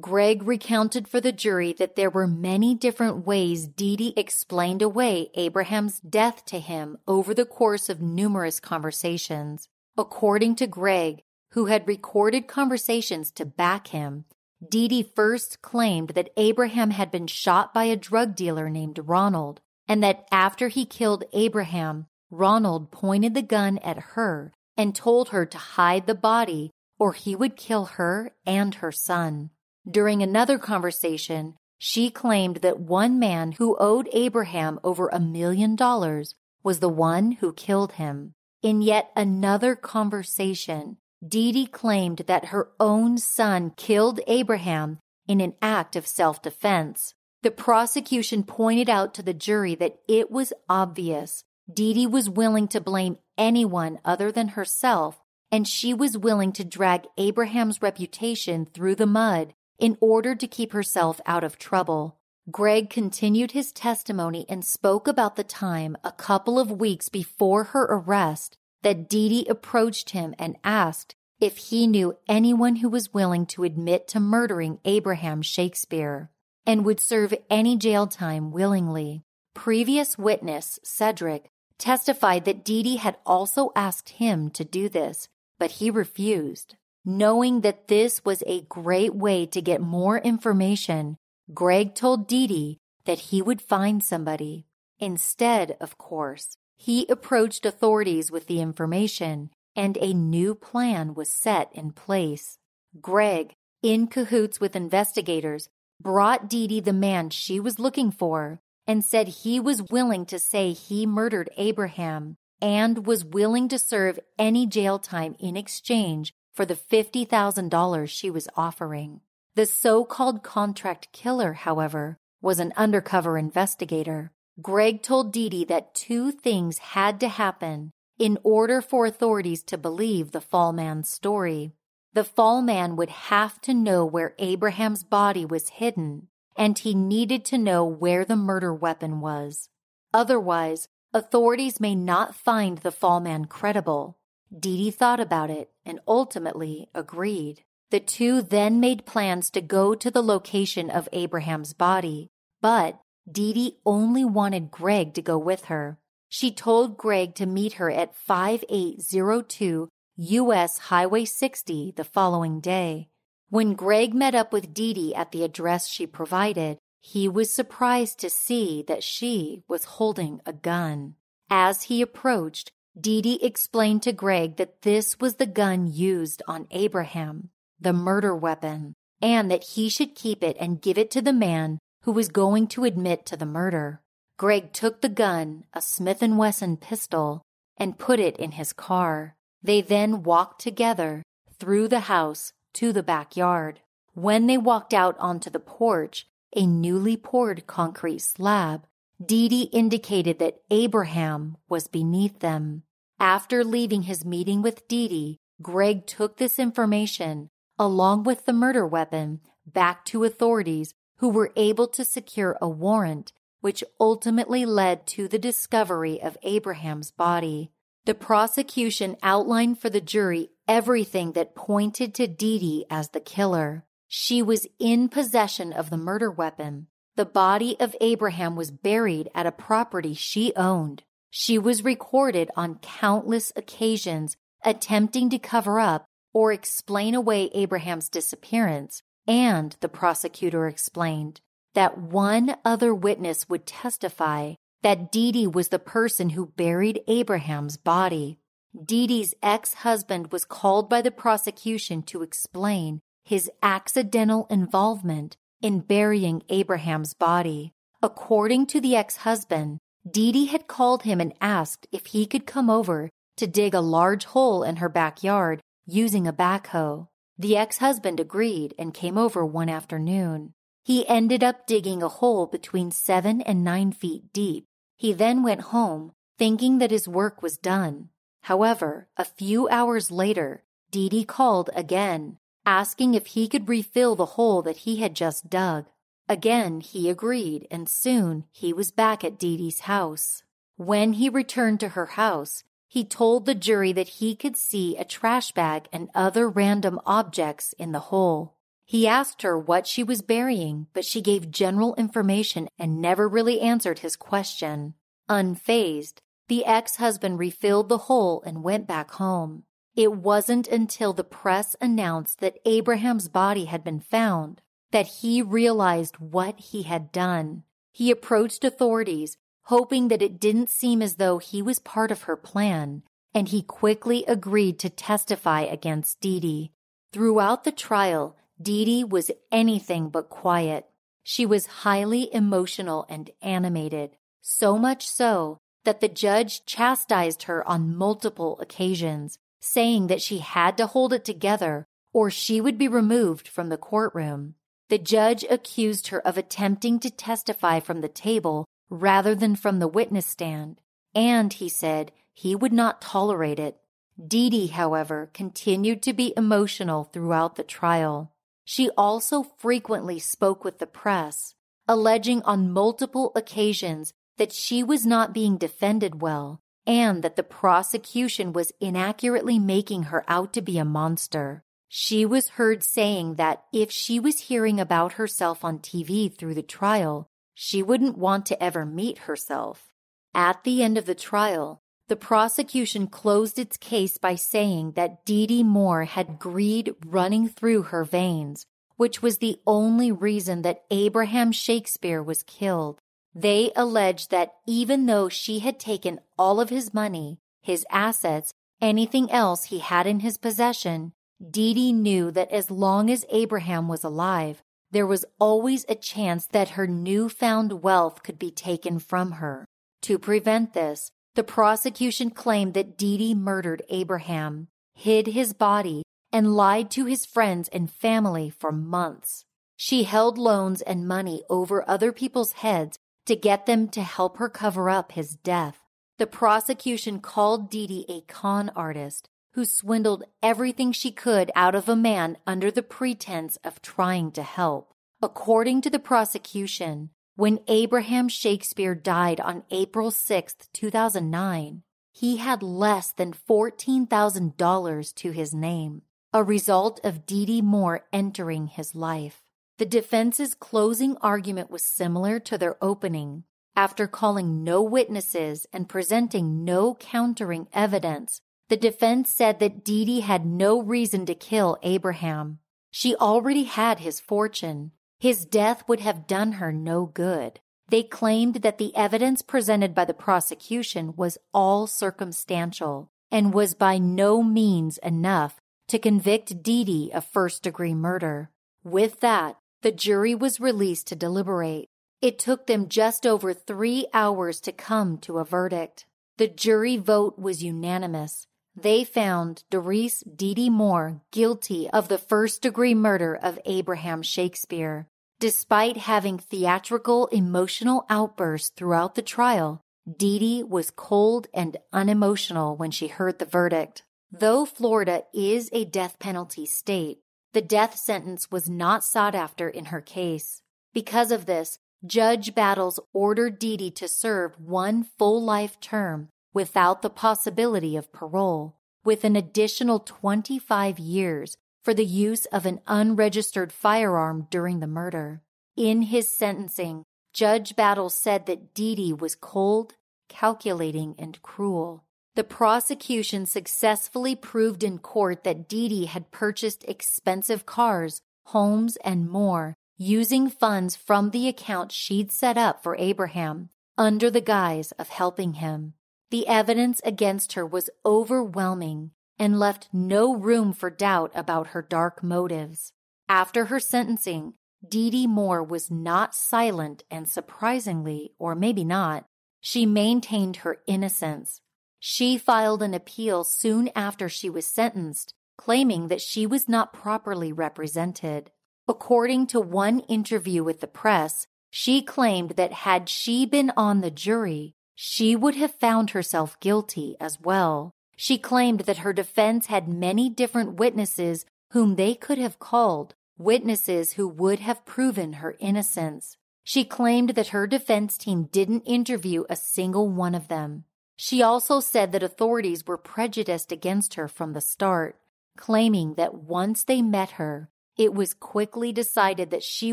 Greg recounted for the jury that there were many different ways Dee Dee explained away Abraham's death to him over the course of numerous conversations. According to Greg, who had recorded conversations to back him, Dee Dee first claimed that Abraham had been shot by a drug dealer named Ronald, and that after he killed Abraham, Ronald pointed the gun at her and told her to hide the body or he would kill her and her son. During another conversation, she claimed that one man who owed Abraham over a million dollars was the one who killed him. In yet another conversation, Dee Dee claimed that her own son killed Abraham in an act of self defense. The prosecution pointed out to the jury that it was obvious Dee Dee was willing to blame anyone other than herself, and she was willing to drag Abraham's reputation through the mud in order to keep herself out of trouble. Greg continued his testimony and spoke about the time a couple of weeks before her arrest that Dee approached him and asked if he knew anyone who was willing to admit to murdering Abraham Shakespeare and would serve any jail time willingly. Previous witness, Cedric, testified that Dee had also asked him to do this, but he refused. Knowing that this was a great way to get more information, Greg told Dee that he would find somebody. Instead, of course, he approached authorities with the information and a new plan was set in place. Greg, in cahoots with investigators, brought Dee Dee the man she was looking for and said he was willing to say he murdered Abraham and was willing to serve any jail time in exchange for the $50,000 she was offering. The so called contract killer, however, was an undercover investigator. Greg told Dee that two things had to happen in order for authorities to believe the fall man's story. The fall man would have to know where Abraham's body was hidden, and he needed to know where the murder weapon was. Otherwise, authorities may not find the fall man credible. Dee thought about it and ultimately agreed. The two then made plans to go to the location of Abraham's body, but Dee Dee only wanted Greg to go with her. She told Greg to meet her at 5802 US Highway 60 the following day. When Greg met up with Dee Dee at the address she provided, he was surprised to see that she was holding a gun. As he approached, Dee Dee explained to Greg that this was the gun used on Abraham, the murder weapon, and that he should keep it and give it to the man who was going to admit to the murder. Greg took the gun, a Smith & Wesson pistol, and put it in his car. They then walked together through the house to the backyard. When they walked out onto the porch, a newly poured concrete slab, Dee Dee indicated that Abraham was beneath them. After leaving his meeting with Dee Dee, Greg took this information, along with the murder weapon, back to authorities who were able to secure a warrant which ultimately led to the discovery of Abraham's body. The prosecution outlined for the jury everything that pointed to Dee as the killer. She was in possession of the murder weapon. The body of Abraham was buried at a property she owned. She was recorded on countless occasions attempting to cover up or explain away Abraham's disappearance, and the prosecutor explained that one other witness would testify that Dee was the person who buried Abraham's body. Dee's ex husband was called by the prosecution to explain his accidental involvement in burying Abraham's body. According to the ex husband, Dee had called him and asked if he could come over to dig a large hole in her backyard using a backhoe. The ex husband agreed and came over one afternoon. He ended up digging a hole between seven and nine feet deep. He then went home, thinking that his work was done. However, a few hours later, Dee Dee called again, asking if he could refill the hole that he had just dug. Again, he agreed, and soon he was back at Dee Dee's house. When he returned to her house, he told the jury that he could see a trash bag and other random objects in the hole. He asked her what she was burying, but she gave general information and never really answered his question. Unfazed, the ex husband refilled the hole and went back home. It wasn't until the press announced that Abraham's body had been found that he realized what he had done. He approached authorities, hoping that it didn't seem as though he was part of her plan, and he quickly agreed to testify against Dee. Throughout the trial, Dee was anything but quiet. She was highly emotional and animated, so much so that the judge chastised her on multiple occasions, saying that she had to hold it together or she would be removed from the courtroom. The judge accused her of attempting to testify from the table rather than from the witness stand, and he said he would not tolerate it. Dee Dee, however, continued to be emotional throughout the trial. She also frequently spoke with the press, alleging on multiple occasions that she was not being defended well and that the prosecution was inaccurately making her out to be a monster. She was heard saying that if she was hearing about herself on TV through the trial, she wouldn't want to ever meet herself. At the end of the trial, the prosecution closed its case by saying that Dee Dee Moore had greed running through her veins, which was the only reason that Abraham Shakespeare was killed. They alleged that even though she had taken all of his money, his assets, anything else he had in his possession, Dee Dee knew that as long as Abraham was alive, there was always a chance that her newfound wealth could be taken from her. To prevent this, the prosecution claimed that Dee murdered Abraham, hid his body, and lied to his friends and family for months. She held loans and money over other people's heads to get them to help her cover up his death. The prosecution called Dee a con artist who swindled everything she could out of a man under the pretense of trying to help. According to the prosecution, when Abraham Shakespeare died on April 6, 2009, he had less than $14,000 to his name, a result of Dee Dee Moore entering his life. The defense's closing argument was similar to their opening. After calling no witnesses and presenting no countering evidence, the defense said that Dee Dee had no reason to kill Abraham. She already had his fortune. His death would have done her no good. They claimed that the evidence presented by the prosecution was all circumstantial and was by no means enough to convict Dee Dee of first degree murder. With that, the jury was released to deliberate. It took them just over three hours to come to a verdict. The jury vote was unanimous they found Doris Dee Moore guilty of the first degree murder of Abraham Shakespeare. Despite having theatrical emotional outbursts throughout the trial, Dee was cold and unemotional when she heard the verdict. Though Florida is a death penalty state, the death sentence was not sought after in her case. Because of this, Judge Battles ordered Dee to serve one full life term without the possibility of parole, with an additional 25 years for the use of an unregistered firearm during the murder. In his sentencing, Judge Battles said that Dee was cold, calculating, and cruel. The prosecution successfully proved in court that Dee had purchased expensive cars, homes, and more using funds from the account she'd set up for Abraham under the guise of helping him. The evidence against her was overwhelming and left no room for doubt about her dark motives. After her sentencing, Dee Dee Moore was not silent, and surprisingly, or maybe not, she maintained her innocence. She filed an appeal soon after she was sentenced, claiming that she was not properly represented. According to one interview with the press, she claimed that had she been on the jury, she would have found herself guilty as well. She claimed that her defense had many different witnesses whom they could have called, witnesses who would have proven her innocence. She claimed that her defense team didn't interview a single one of them. She also said that authorities were prejudiced against her from the start, claiming that once they met her, it was quickly decided that she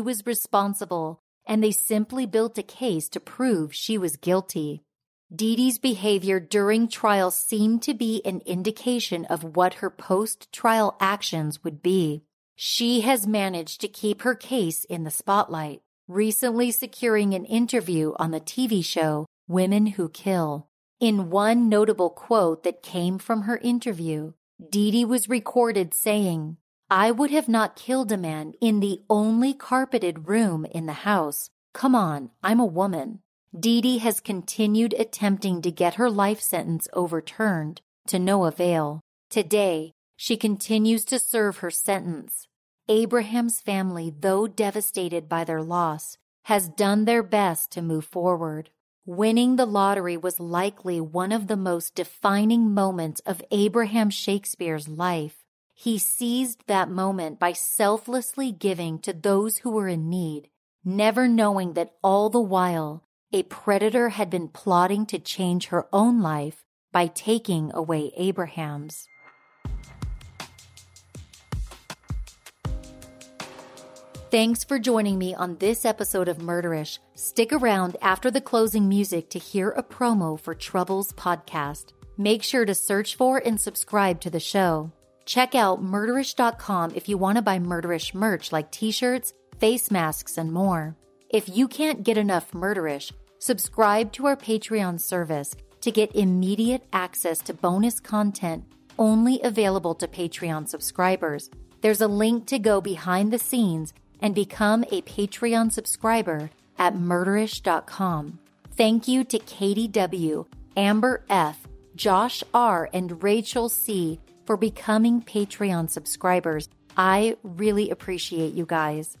was responsible and they simply built a case to prove she was guilty. Dee Dee's behavior during trial seemed to be an indication of what her post trial actions would be. She has managed to keep her case in the spotlight, recently securing an interview on the TV show Women Who Kill. In one notable quote that came from her interview, Dee Dee was recorded saying, I would have not killed a man in the only carpeted room in the house. Come on, I'm a woman. Dee Dee has continued attempting to get her life sentence overturned to no avail. Today, she continues to serve her sentence. Abraham's family, though devastated by their loss, has done their best to move forward. Winning the lottery was likely one of the most defining moments of Abraham Shakespeare's life. He seized that moment by selflessly giving to those who were in need, never knowing that all the while a predator had been plotting to change her own life by taking away Abraham's. Thanks for joining me on this episode of Murderish. Stick around after the closing music to hear a promo for Troubles podcast. Make sure to search for and subscribe to the show. Check out murderish.com if you want to buy murderish merch like t shirts, face masks, and more. If you can't get enough murderish, subscribe to our Patreon service to get immediate access to bonus content only available to Patreon subscribers. There's a link to go behind the scenes and become a Patreon subscriber at murderish.com. Thank you to Katie W., Amber F., Josh R., and Rachel C for becoming Patreon subscribers. I really appreciate you guys.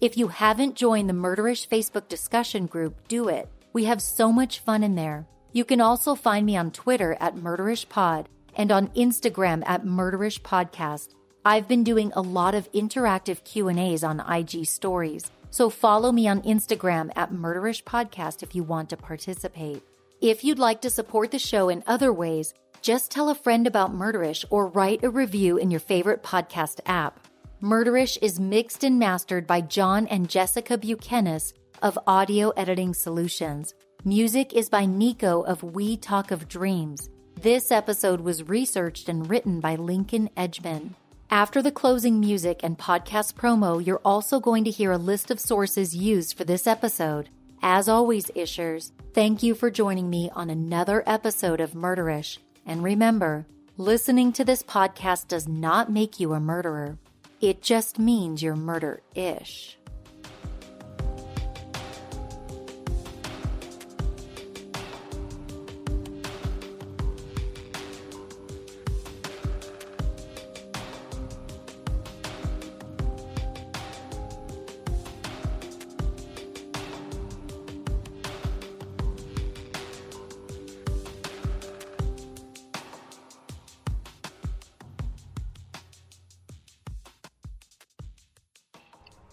If you haven't joined the Murderish Facebook discussion group, do it. We have so much fun in there. You can also find me on Twitter at MurderishPod and on Instagram at MurderishPodcast. I've been doing a lot of interactive Q&As on IG stories, so follow me on Instagram at MurderishPodcast if you want to participate. If you'd like to support the show in other ways, just tell a friend about Murderish or write a review in your favorite podcast app. Murderish is mixed and mastered by John and Jessica Buchanan of Audio Editing Solutions. Music is by Nico of We Talk of Dreams. This episode was researched and written by Lincoln Edgman. After the closing music and podcast promo, you're also going to hear a list of sources used for this episode. As always, Ishers, thank you for joining me on another episode of Murderish. And remember, listening to this podcast does not make you a murderer. It just means you're murder ish.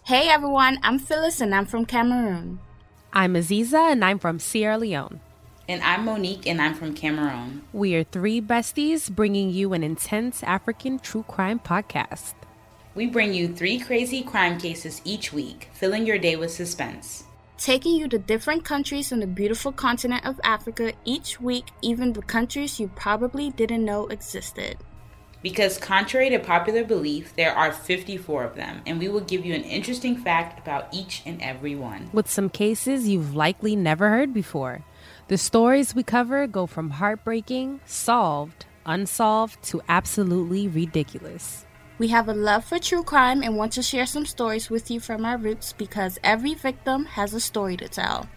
Hey everyone, I'm Phyllis and I'm from Cameroon. I'm Aziza, and I'm from Sierra Leone. And I'm Monique, and I'm from Cameroon. We are three besties bringing you an intense African true crime podcast. We bring you three crazy crime cases each week, filling your day with suspense. Taking you to different countries in the beautiful continent of Africa each week, even the countries you probably didn't know existed. Because, contrary to popular belief, there are 54 of them, and we will give you an interesting fact about each and every one. With some cases you've likely never heard before. The stories we cover go from heartbreaking, solved, unsolved, to absolutely ridiculous. We have a love for true crime and want to share some stories with you from our roots because every victim has a story to tell.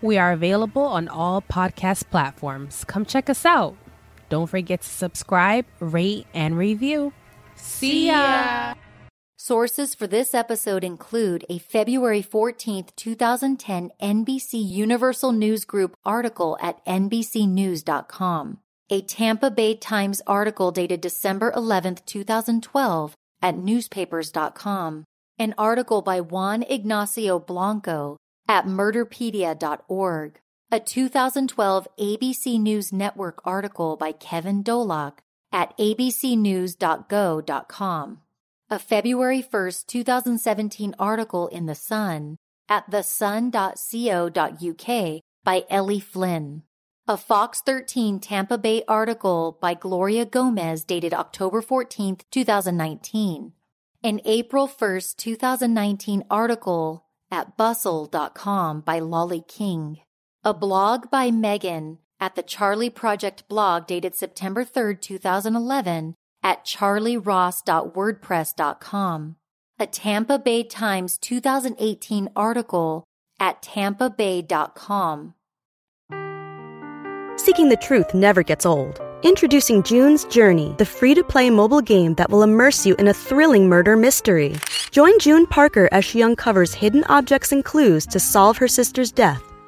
We are available on all podcast platforms. Come check us out. Don't forget to subscribe, rate, and review. See ya! Sources for this episode include a February 14th, 2010 NBC Universal News Group article at NBCNews.com, a Tampa Bay Times article dated December 11th, 2012 at newspapers.com, an article by Juan Ignacio Blanco at murderpedia.org, a 2012 ABC News Network article by Kevin Dolak at abcnews.go.com, a February 1st, 2017 article in The Sun at thesun.co.uk by Ellie Flynn, a Fox 13 Tampa Bay article by Gloria Gomez dated October 14th, 2019, an April 1st, 2019 article at bustle.com by Lolly King a blog by Megan at the Charley Project blog dated September 3rd, 2011 at charleyross.wordpress.com, a Tampa Bay Times 2018 article at tampabay.com. Seeking the truth never gets old. Introducing June's Journey, the free to play mobile game that will immerse you in a thrilling murder mystery. Join June Parker as she uncovers hidden objects and clues to solve her sister's death